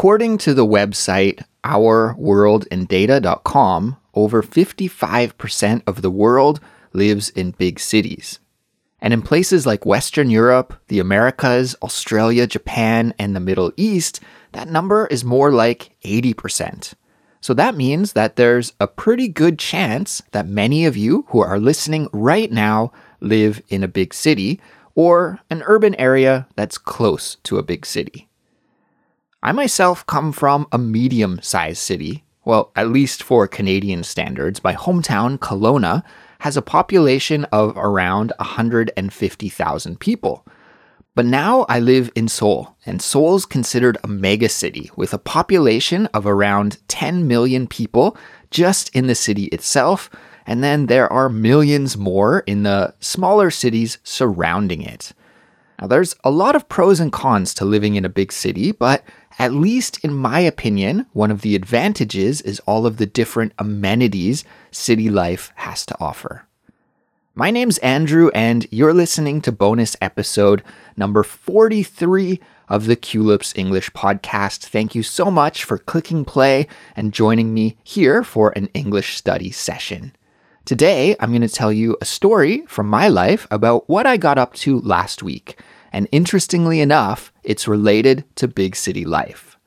According to the website ourworldindata.com, over 55% of the world lives in big cities. And in places like Western Europe, the Americas, Australia, Japan, and the Middle East, that number is more like 80%. So that means that there's a pretty good chance that many of you who are listening right now live in a big city or an urban area that's close to a big city. I myself come from a medium sized city. Well, at least for Canadian standards. My hometown, Kelowna, has a population of around 150,000 people. But now I live in Seoul, and Seoul is considered a megacity with a population of around 10 million people just in the city itself, and then there are millions more in the smaller cities surrounding it. Now, there's a lot of pros and cons to living in a big city, but at least in my opinion, one of the advantages is all of the different amenities city life has to offer. My name's Andrew, and you're listening to bonus episode number 43 of the Culips English podcast. Thank you so much for clicking play and joining me here for an English study session. Today, I'm going to tell you a story from my life about what I got up to last week. And interestingly enough, it's related to big city life.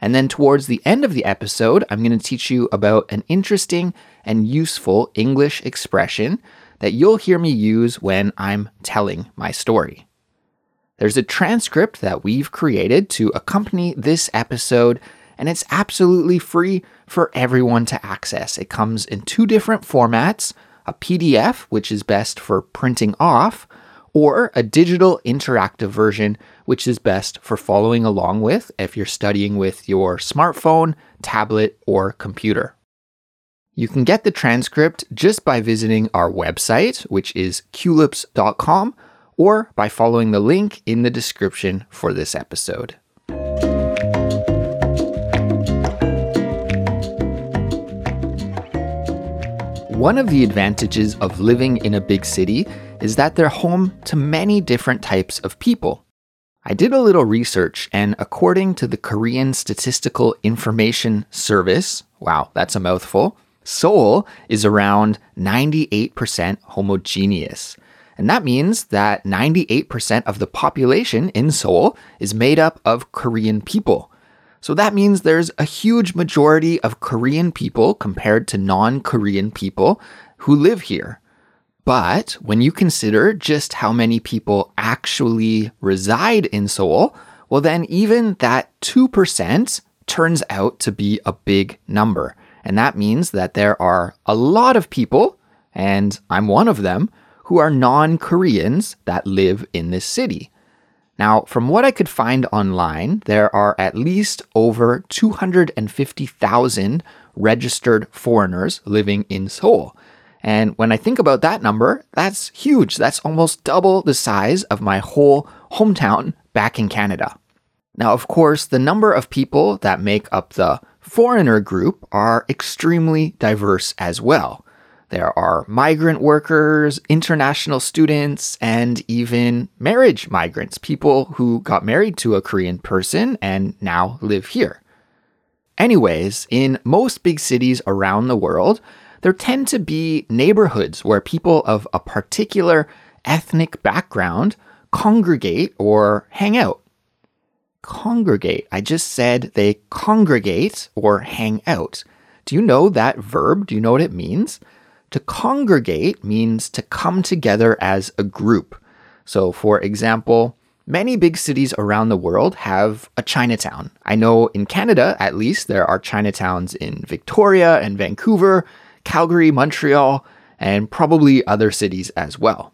And then towards the end of the episode, I'm going to teach you about an interesting and useful English expression that you'll hear me use when I'm telling my story. There's a transcript that we've created to accompany this episode, and it's absolutely free for everyone to access. It comes in two different formats a PDF, which is best for printing off, or a digital interactive version, which is best for following along with if you're studying with your smartphone, tablet, or computer. You can get the transcript just by visiting our website, which is culips.com, or by following the link in the description for this episode. One of the advantages of living in a big city is that they're home to many different types of people. I did a little research, and according to the Korean Statistical Information Service, wow, that's a mouthful, Seoul is around 98% homogeneous. And that means that 98% of the population in Seoul is made up of Korean people. So that means there's a huge majority of Korean people compared to non Korean people who live here. But when you consider just how many people actually reside in Seoul, well, then even that 2% turns out to be a big number. And that means that there are a lot of people, and I'm one of them, who are non Koreans that live in this city. Now, from what I could find online, there are at least over 250,000 registered foreigners living in Seoul. And when I think about that number, that's huge. That's almost double the size of my whole hometown back in Canada. Now, of course, the number of people that make up the foreigner group are extremely diverse as well. There are migrant workers, international students, and even marriage migrants, people who got married to a Korean person and now live here. Anyways, in most big cities around the world, there tend to be neighborhoods where people of a particular ethnic background congregate or hang out. Congregate. I just said they congregate or hang out. Do you know that verb? Do you know what it means? To congregate means to come together as a group. So, for example, many big cities around the world have a Chinatown. I know in Canada, at least, there are Chinatowns in Victoria and Vancouver, Calgary, Montreal, and probably other cities as well.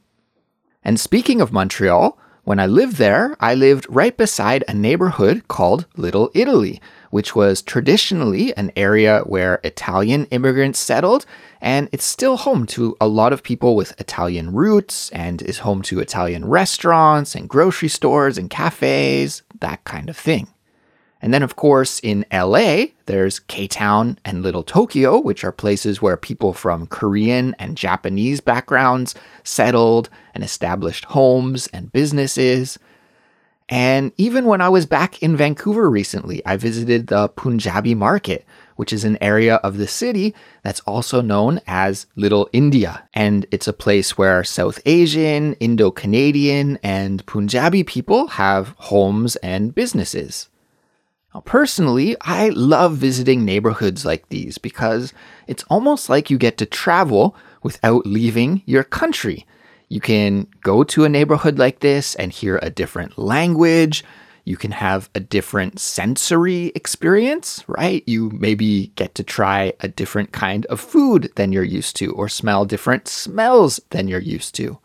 And speaking of Montreal, when I lived there, I lived right beside a neighborhood called Little Italy, which was traditionally an area where Italian immigrants settled, and it's still home to a lot of people with Italian roots and is home to Italian restaurants and grocery stores and cafes, that kind of thing. And then, of course, in LA, there's K Town and Little Tokyo, which are places where people from Korean and Japanese backgrounds settled and established homes and businesses. And even when I was back in Vancouver recently, I visited the Punjabi market, which is an area of the city that's also known as Little India. And it's a place where South Asian, Indo Canadian, and Punjabi people have homes and businesses. Now, personally, I love visiting neighborhoods like these because it's almost like you get to travel without leaving your country. You can go to a neighborhood like this and hear a different language. You can have a different sensory experience, right? You maybe get to try a different kind of food than you're used to, or smell different smells than you're used to.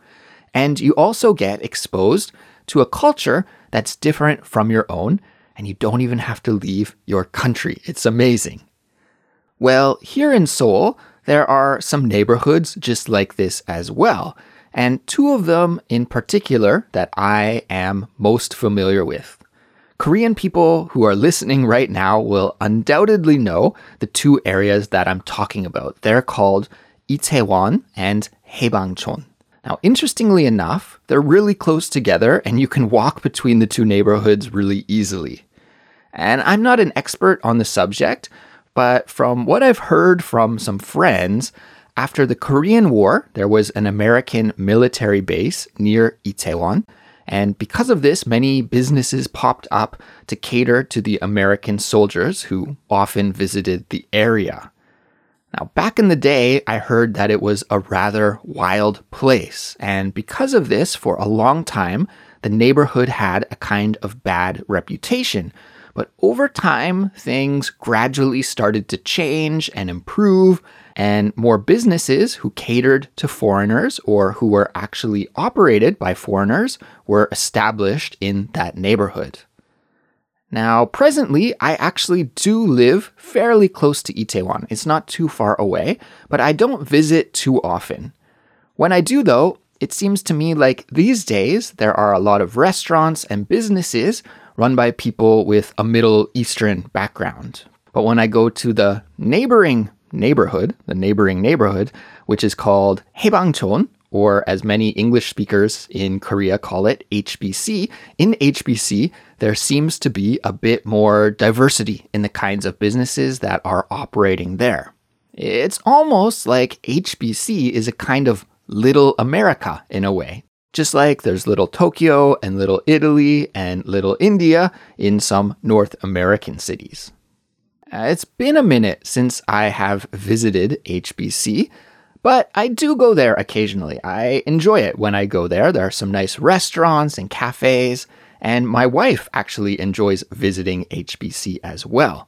And you also get exposed to a culture that's different from your own, and you don't even have to leave your country. It's amazing. Well, here in Seoul, there are some neighborhoods just like this as well and two of them in particular that I am most familiar with. Korean people who are listening right now will undoubtedly know the two areas that I'm talking about. They're called Itaewon and Haebangchon. Now, interestingly enough, they're really close together and you can walk between the two neighborhoods really easily. And I'm not an expert on the subject, but from what I've heard from some friends, after the Korean War, there was an American military base near Itaewon. And because of this, many businesses popped up to cater to the American soldiers who often visited the area. Now, back in the day, I heard that it was a rather wild place. And because of this, for a long time, the neighborhood had a kind of bad reputation. But over time, things gradually started to change and improve and more businesses who catered to foreigners or who were actually operated by foreigners were established in that neighborhood. Now, presently, I actually do live fairly close to Itaewon. It's not too far away, but I don't visit too often. When I do, though, it seems to me like these days there are a lot of restaurants and businesses run by people with a Middle Eastern background. But when I go to the neighboring neighborhood, the neighboring neighborhood, which is called Haebangchon, or as many English speakers in Korea call it, HBC. In HBC, there seems to be a bit more diversity in the kinds of businesses that are operating there. It's almost like HBC is a kind of little America in a way. Just like there's little Tokyo and little Italy and little India in some North American cities. Uh, it's been a minute since I have visited HBC, but I do go there occasionally. I enjoy it when I go there. There are some nice restaurants and cafes, and my wife actually enjoys visiting HBC as well.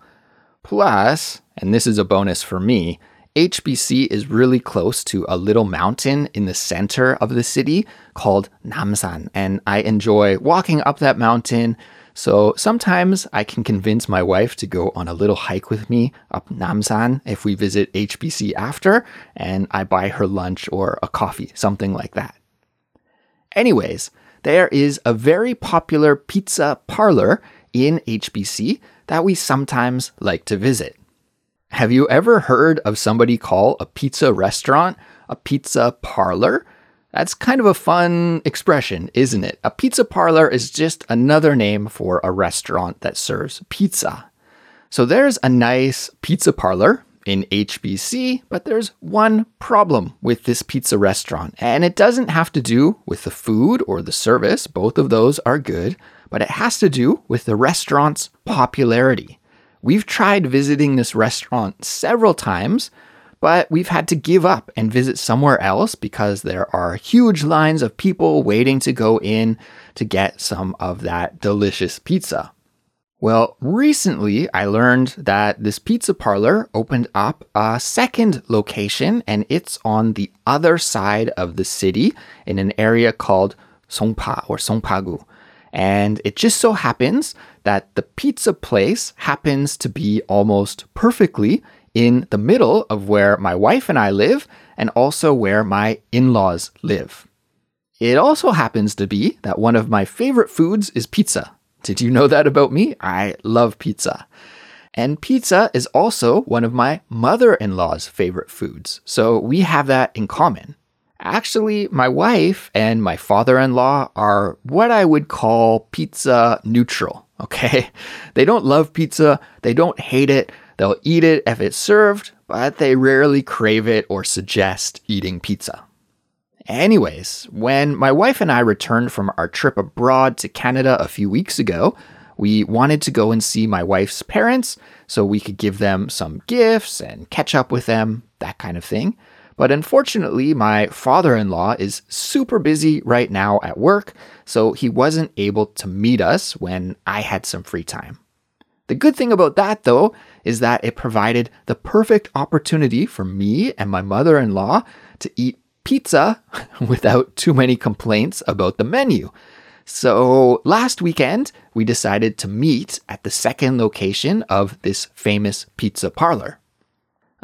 Plus, and this is a bonus for me, HBC is really close to a little mountain in the center of the city called Namsan, and I enjoy walking up that mountain so sometimes I can convince my wife to go on a little hike with me up Namsan if we visit HBC after, and I buy her lunch or a coffee, something like that. Anyways, there is a very popular pizza parlor in HBC that we sometimes like to visit. Have you ever heard of somebody call a pizza restaurant a pizza parlor? That's kind of a fun expression, isn't it? A pizza parlor is just another name for a restaurant that serves pizza. So there's a nice pizza parlor in HBC, but there's one problem with this pizza restaurant, and it doesn't have to do with the food or the service, both of those are good, but it has to do with the restaurant's popularity. We've tried visiting this restaurant several times, but we've had to give up and visit somewhere else because there are huge lines of people waiting to go in to get some of that delicious pizza. Well, recently I learned that this pizza parlor opened up a second location and it's on the other side of the city in an area called Songpa or Songpagu. And it just so happens that the pizza place happens to be almost perfectly in the middle of where my wife and I live and also where my in laws live. It also happens to be that one of my favorite foods is pizza. Did you know that about me? I love pizza. And pizza is also one of my mother in law's favorite foods, so we have that in common. Actually, my wife and my father in law are what I would call pizza neutral, okay? They don't love pizza, they don't hate it, they'll eat it if it's served, but they rarely crave it or suggest eating pizza. Anyways, when my wife and I returned from our trip abroad to Canada a few weeks ago, we wanted to go and see my wife's parents so we could give them some gifts and catch up with them, that kind of thing. But unfortunately, my father in law is super busy right now at work, so he wasn't able to meet us when I had some free time. The good thing about that, though, is that it provided the perfect opportunity for me and my mother in law to eat pizza without too many complaints about the menu. So last weekend, we decided to meet at the second location of this famous pizza parlor.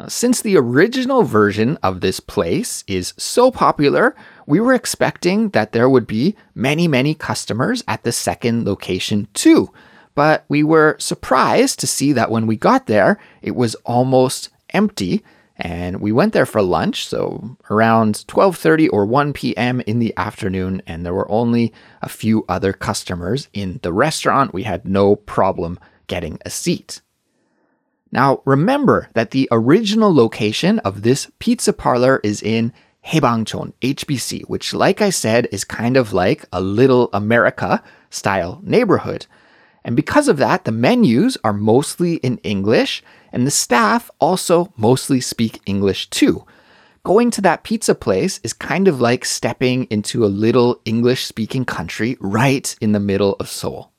Since the original version of this place is so popular, we were expecting that there would be many, many customers at the second location too. But we were surprised to see that when we got there, it was almost empty and we went there for lunch so around 12:30 or 1 p.m. in the afternoon and there were only a few other customers in the restaurant we had no problem getting a seat now, remember that the original location of this pizza parlor is in Haebangchon, HBC, which, like I said, is kind of like a little America style neighborhood. And because of that, the menus are mostly in English, and the staff also mostly speak English too. Going to that pizza place is kind of like stepping into a little English speaking country right in the middle of Seoul.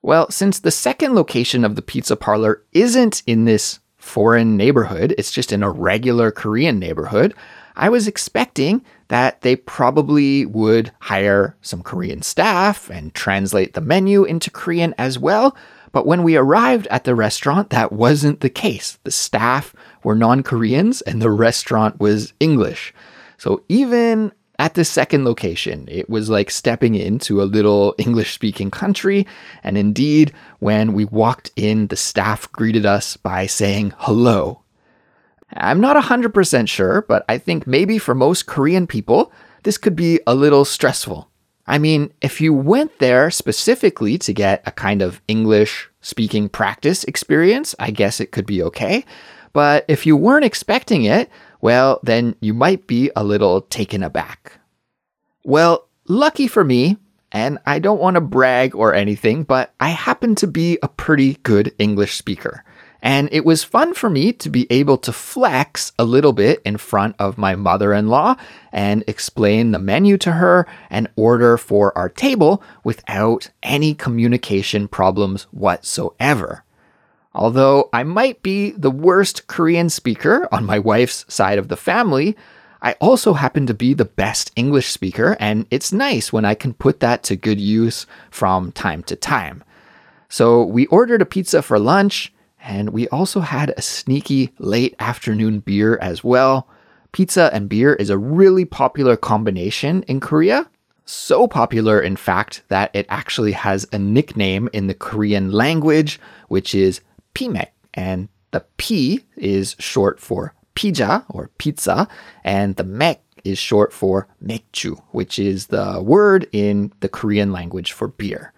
Well, since the second location of the pizza parlor isn't in this foreign neighborhood, it's just in a regular Korean neighborhood, I was expecting that they probably would hire some Korean staff and translate the menu into Korean as well. But when we arrived at the restaurant, that wasn't the case. The staff were non Koreans and the restaurant was English. So even at the second location, it was like stepping into a little English speaking country. And indeed, when we walked in, the staff greeted us by saying hello. I'm not 100% sure, but I think maybe for most Korean people, this could be a little stressful. I mean, if you went there specifically to get a kind of English speaking practice experience, I guess it could be okay. But if you weren't expecting it, well, then you might be a little taken aback. Well, lucky for me, and I don't want to brag or anything, but I happen to be a pretty good English speaker. And it was fun for me to be able to flex a little bit in front of my mother in law and explain the menu to her and order for our table without any communication problems whatsoever. Although I might be the worst Korean speaker on my wife's side of the family, I also happen to be the best English speaker, and it's nice when I can put that to good use from time to time. So we ordered a pizza for lunch, and we also had a sneaky late afternoon beer as well. Pizza and beer is a really popular combination in Korea. So popular, in fact, that it actually has a nickname in the Korean language, which is pimek. And the P is short for pija or pizza, and the mek is short for mekju, which is the word in the Korean language for beer.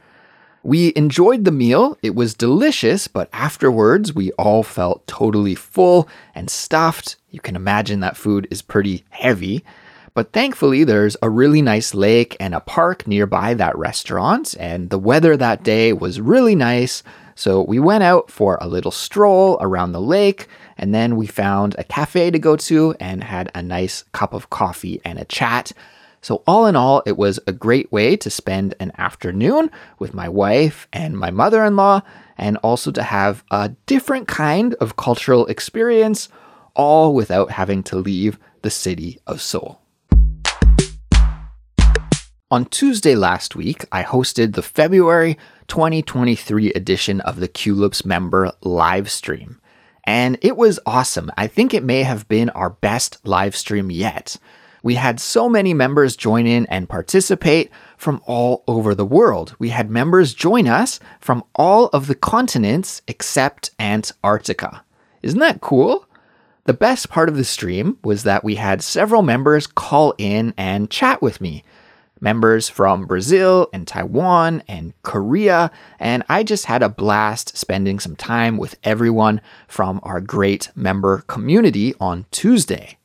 We enjoyed the meal. It was delicious, but afterwards we all felt totally full and stuffed. You can imagine that food is pretty heavy. But thankfully, there's a really nice lake and a park nearby that restaurant, and the weather that day was really nice. So we went out for a little stroll around the lake, and then we found a cafe to go to and had a nice cup of coffee and a chat. So, all in all, it was a great way to spend an afternoon with my wife and my mother in law, and also to have a different kind of cultural experience, all without having to leave the city of Seoul. On Tuesday last week, I hosted the February 2023 edition of the Culips member live stream. And it was awesome. I think it may have been our best live stream yet. We had so many members join in and participate from all over the world. We had members join us from all of the continents except Antarctica. Isn't that cool? The best part of the stream was that we had several members call in and chat with me. Members from Brazil and Taiwan and Korea, and I just had a blast spending some time with everyone from our great member community on Tuesday.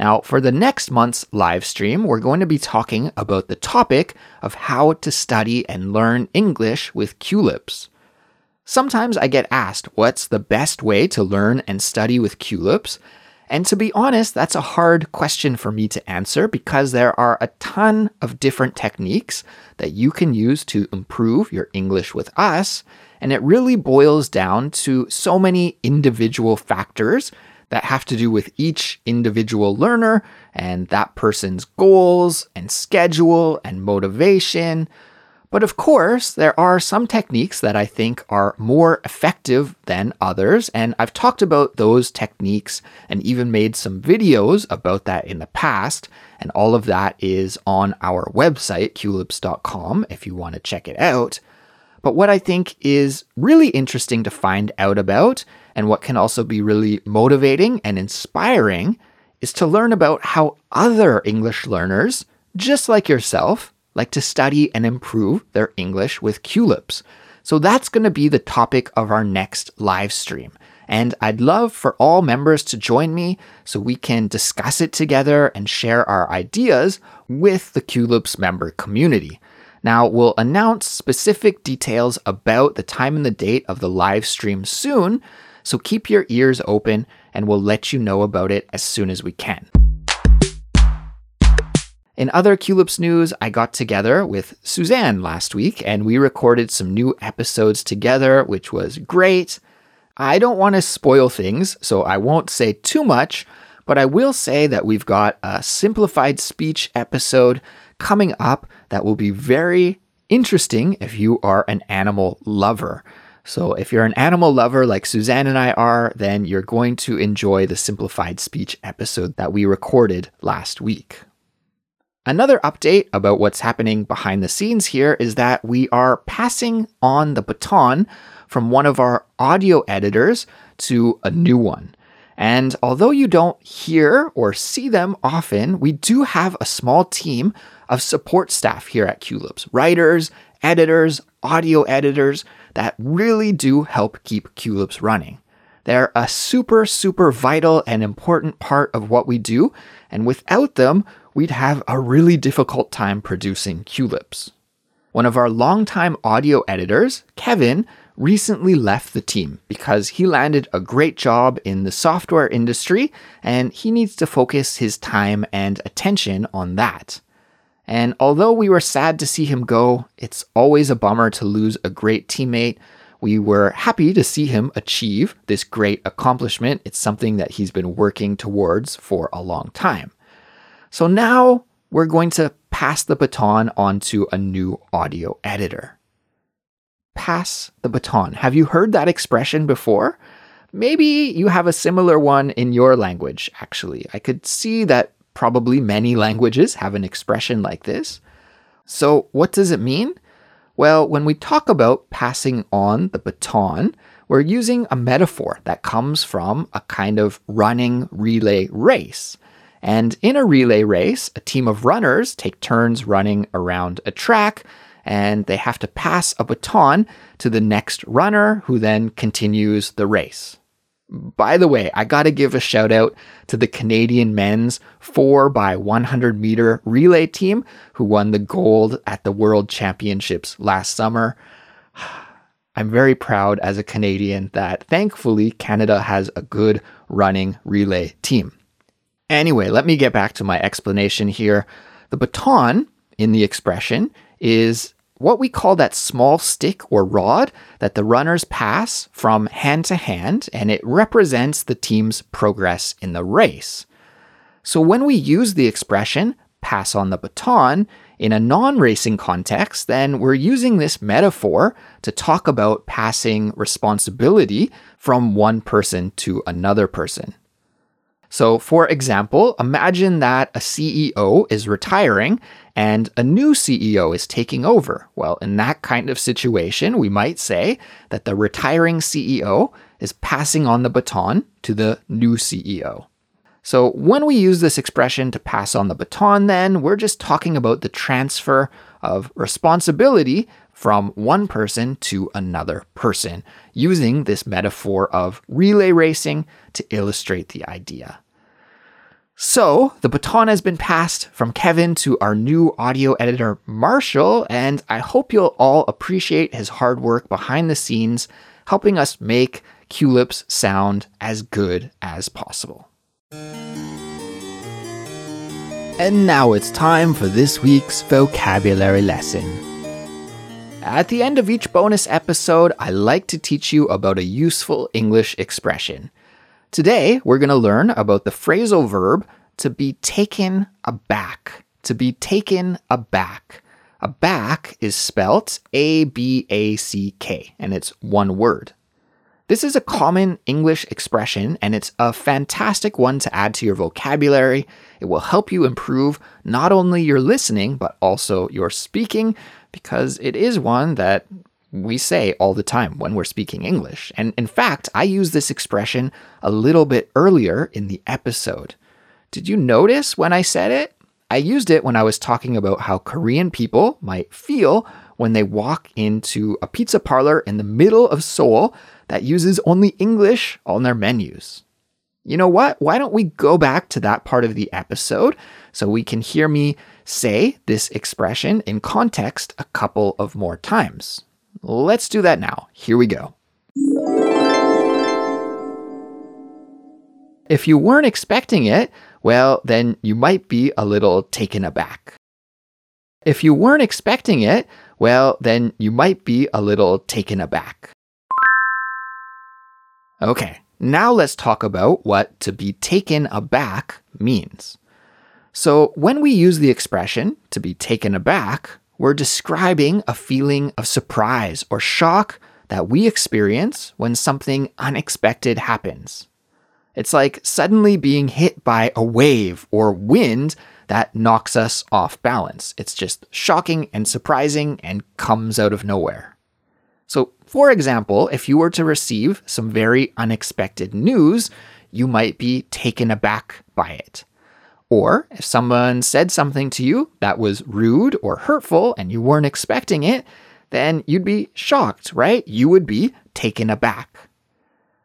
Now, for the next month's live stream, we're going to be talking about the topic of how to study and learn English with Culips. Sometimes I get asked what's the best way to learn and study with Culips, and to be honest, that's a hard question for me to answer because there are a ton of different techniques that you can use to improve your English with us, and it really boils down to so many individual factors that have to do with each individual learner and that person's goals and schedule and motivation. But of course, there are some techniques that I think are more effective than others, and I've talked about those techniques and even made some videos about that in the past, and all of that is on our website, culips.com, if you want to check it out. But what I think is really interesting to find out about and what can also be really motivating and inspiring is to learn about how other English learners, just like yourself, like to study and improve their English with Culips. So that's going to be the topic of our next live stream. And I'd love for all members to join me so we can discuss it together and share our ideas with the Culips member community. Now, we'll announce specific details about the time and the date of the live stream soon, so keep your ears open and we'll let you know about it as soon as we can. In other Culips news, I got together with Suzanne last week and we recorded some new episodes together, which was great. I don't want to spoil things, so I won't say too much, but I will say that we've got a simplified speech episode coming up that will be very interesting if you are an animal lover. So, if you're an animal lover like Suzanne and I are, then you're going to enjoy the simplified speech episode that we recorded last week. Another update about what's happening behind the scenes here is that we are passing on the baton from one of our audio editors to a new one. And although you don't hear or see them often, we do have a small team of support staff here at Culips writers, editors, audio editors that really do help keep Culips running. They're a super, super vital and important part of what we do, and without them, we'd have a really difficult time producing Culips. One of our longtime audio editors, Kevin, recently left the team because he landed a great job in the software industry and he needs to focus his time and attention on that. And although we were sad to see him go, it's always a bummer to lose a great teammate. We were happy to see him achieve this great accomplishment. It's something that he's been working towards for a long time. So now we're going to pass the baton on to a new audio editor. Pass the baton. Have you heard that expression before? Maybe you have a similar one in your language, actually. I could see that Probably many languages have an expression like this. So, what does it mean? Well, when we talk about passing on the baton, we're using a metaphor that comes from a kind of running relay race. And in a relay race, a team of runners take turns running around a track and they have to pass a baton to the next runner who then continues the race. By the way, I got to give a shout out to the Canadian men's 4 by 100 meter relay team who won the gold at the World Championships last summer. I'm very proud as a Canadian that thankfully Canada has a good running relay team. Anyway, let me get back to my explanation here. The baton in the expression is what we call that small stick or rod that the runners pass from hand to hand, and it represents the team's progress in the race. So when we use the expression pass on the baton in a non racing context, then we're using this metaphor to talk about passing responsibility from one person to another person. So, for example, imagine that a CEO is retiring and a new CEO is taking over. Well, in that kind of situation, we might say that the retiring CEO is passing on the baton to the new CEO. So, when we use this expression to pass on the baton, then we're just talking about the transfer of responsibility from one person to another person, using this metaphor of relay racing to illustrate the idea. So, the baton has been passed from Kevin to our new audio editor, Marshall, and I hope you'll all appreciate his hard work behind the scenes, helping us make Culips sound as good as possible. And now it's time for this week's vocabulary lesson. At the end of each bonus episode, I like to teach you about a useful English expression. Today, we're going to learn about the phrasal verb to be taken aback. To be taken aback. Aback is spelt A B A C K, and it's one word. This is a common English expression, and it's a fantastic one to add to your vocabulary. It will help you improve not only your listening, but also your speaking, because it is one that we say all the time when we're speaking English. And in fact, I used this expression a little bit earlier in the episode. Did you notice when I said it? I used it when I was talking about how Korean people might feel when they walk into a pizza parlor in the middle of Seoul that uses only English on their menus. You know what? Why don't we go back to that part of the episode so we can hear me say this expression in context a couple of more times? Let's do that now. Here we go. If you weren't expecting it, well, then you might be a little taken aback. If you weren't expecting it, well, then you might be a little taken aback. Okay, now let's talk about what to be taken aback means. So, when we use the expression to be taken aback, we're describing a feeling of surprise or shock that we experience when something unexpected happens. It's like suddenly being hit by a wave or wind that knocks us off balance. It's just shocking and surprising and comes out of nowhere. For example, if you were to receive some very unexpected news, you might be taken aback by it. Or if someone said something to you that was rude or hurtful and you weren't expecting it, then you'd be shocked, right? You would be taken aback.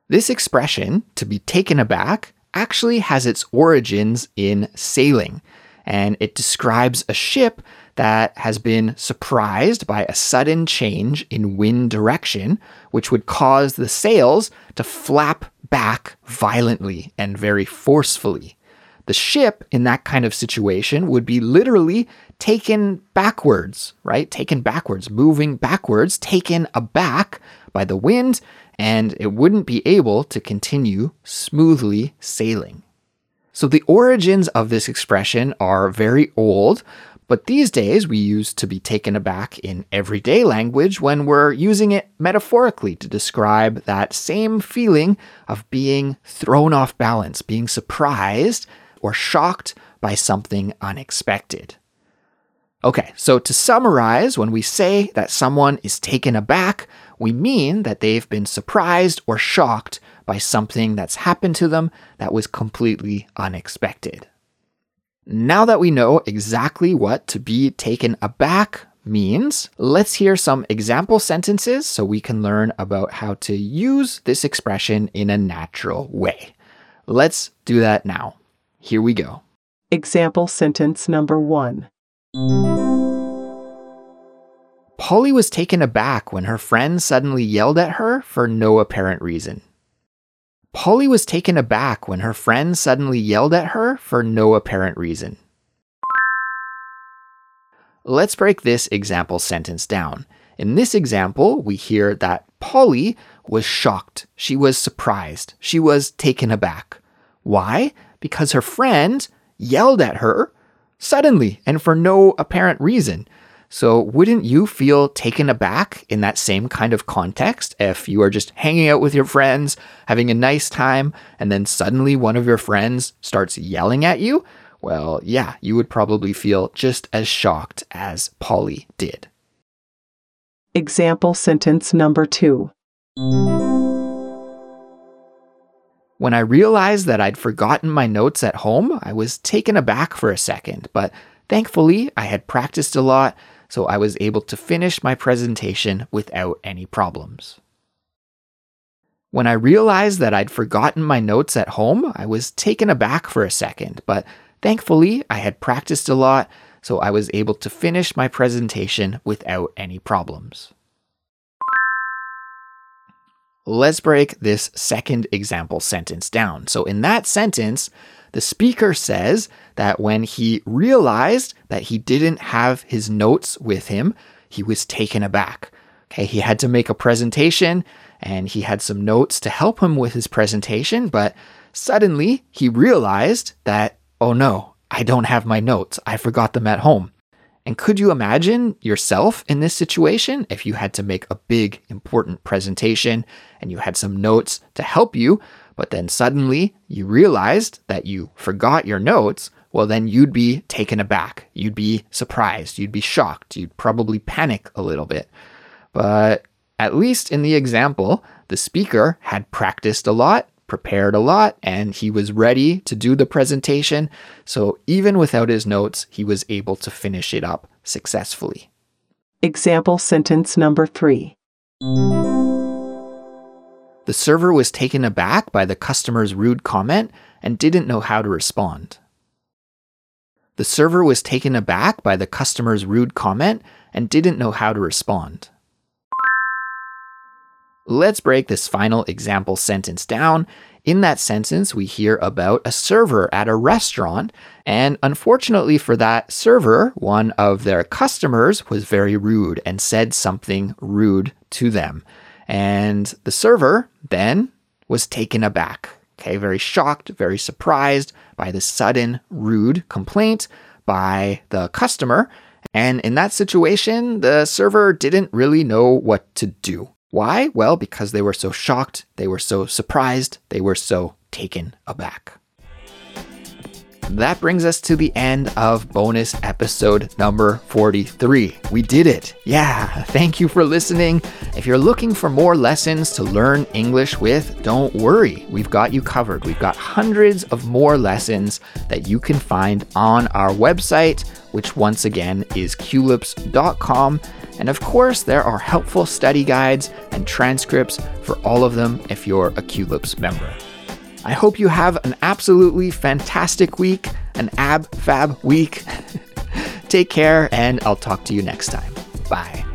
This expression, to be taken aback, actually has its origins in sailing, and it describes a ship that has been surprised by a sudden change in wind direction, which would cause the sails to flap back violently and very forcefully. The ship in that kind of situation would be literally taken backwards, right? Taken backwards, moving backwards, taken aback by the wind, and it wouldn't be able to continue smoothly sailing. So the origins of this expression are very old, but these days, we use to be taken aback in everyday language when we're using it metaphorically to describe that same feeling of being thrown off balance, being surprised or shocked by something unexpected. Okay, so to summarize, when we say that someone is taken aback, we mean that they've been surprised or shocked by something that's happened to them that was completely unexpected. Now that we know exactly what to be taken aback means, let's hear some example sentences so we can learn about how to use this expression in a natural way. Let's do that now. Here we go. Example sentence number one. Polly was taken aback when her friend suddenly yelled at her for no apparent reason. Polly was taken aback when her friend suddenly yelled at her for no apparent reason. Let's break this example sentence down. In this example, we hear that Polly was shocked. She was surprised. She was taken aback. Why? Because her friend yelled at her suddenly and for no apparent reason. So, wouldn't you feel taken aback in that same kind of context if you are just hanging out with your friends, having a nice time, and then suddenly one of your friends starts yelling at you? Well, yeah, you would probably feel just as shocked as Polly did. Example sentence number two. When I realized that I'd forgotten my notes at home, I was taken aback for a second, but thankfully I had practiced a lot, so I was able to finish my presentation without any problems. When I realized that I'd forgotten my notes at home, I was taken aback for a second, but thankfully I had practiced a lot, so I was able to finish my presentation without any problems. Let's break this second example sentence down. So, in that sentence, the speaker says that when he realized that he didn't have his notes with him, he was taken aback. Okay, he had to make a presentation and he had some notes to help him with his presentation, but suddenly he realized that, oh no, I don't have my notes. I forgot them at home. And could you imagine yourself in this situation if you had to make a big, important presentation and you had some notes to help you, but then suddenly you realized that you forgot your notes? Well, then you'd be taken aback. You'd be surprised. You'd be shocked. You'd probably panic a little bit. But at least in the example, the speaker had practiced a lot prepared a lot and he was ready to do the presentation. So even without his notes, he was able to finish it up successfully. Example sentence number three. The server was taken aback by the customer's rude comment and didn't know how to respond. The server was taken aback by the customer's rude comment and didn't know how to respond. Let's break this final example sentence down. In that sentence, we hear about a server at a restaurant, and unfortunately for that server, one of their customers was very rude and said something rude to them. And the server then was taken aback. Okay, very shocked, very surprised by the sudden rude complaint by the customer. And in that situation, the server didn't really know what to do. Why? Well, because they were so shocked, they were so surprised, they were so taken aback. That brings us to the end of bonus episode number 43. We did it. Yeah, thank you for listening. If you're looking for more lessons to learn English with, don't worry. We've got you covered. We've got hundreds of more lessons that you can find on our website, which once again is culips.com. And of course, there are helpful study guides and transcripts for all of them if you're a Culips member. I hope you have an absolutely fantastic week, an ab fab week. Take care, and I'll talk to you next time. Bye.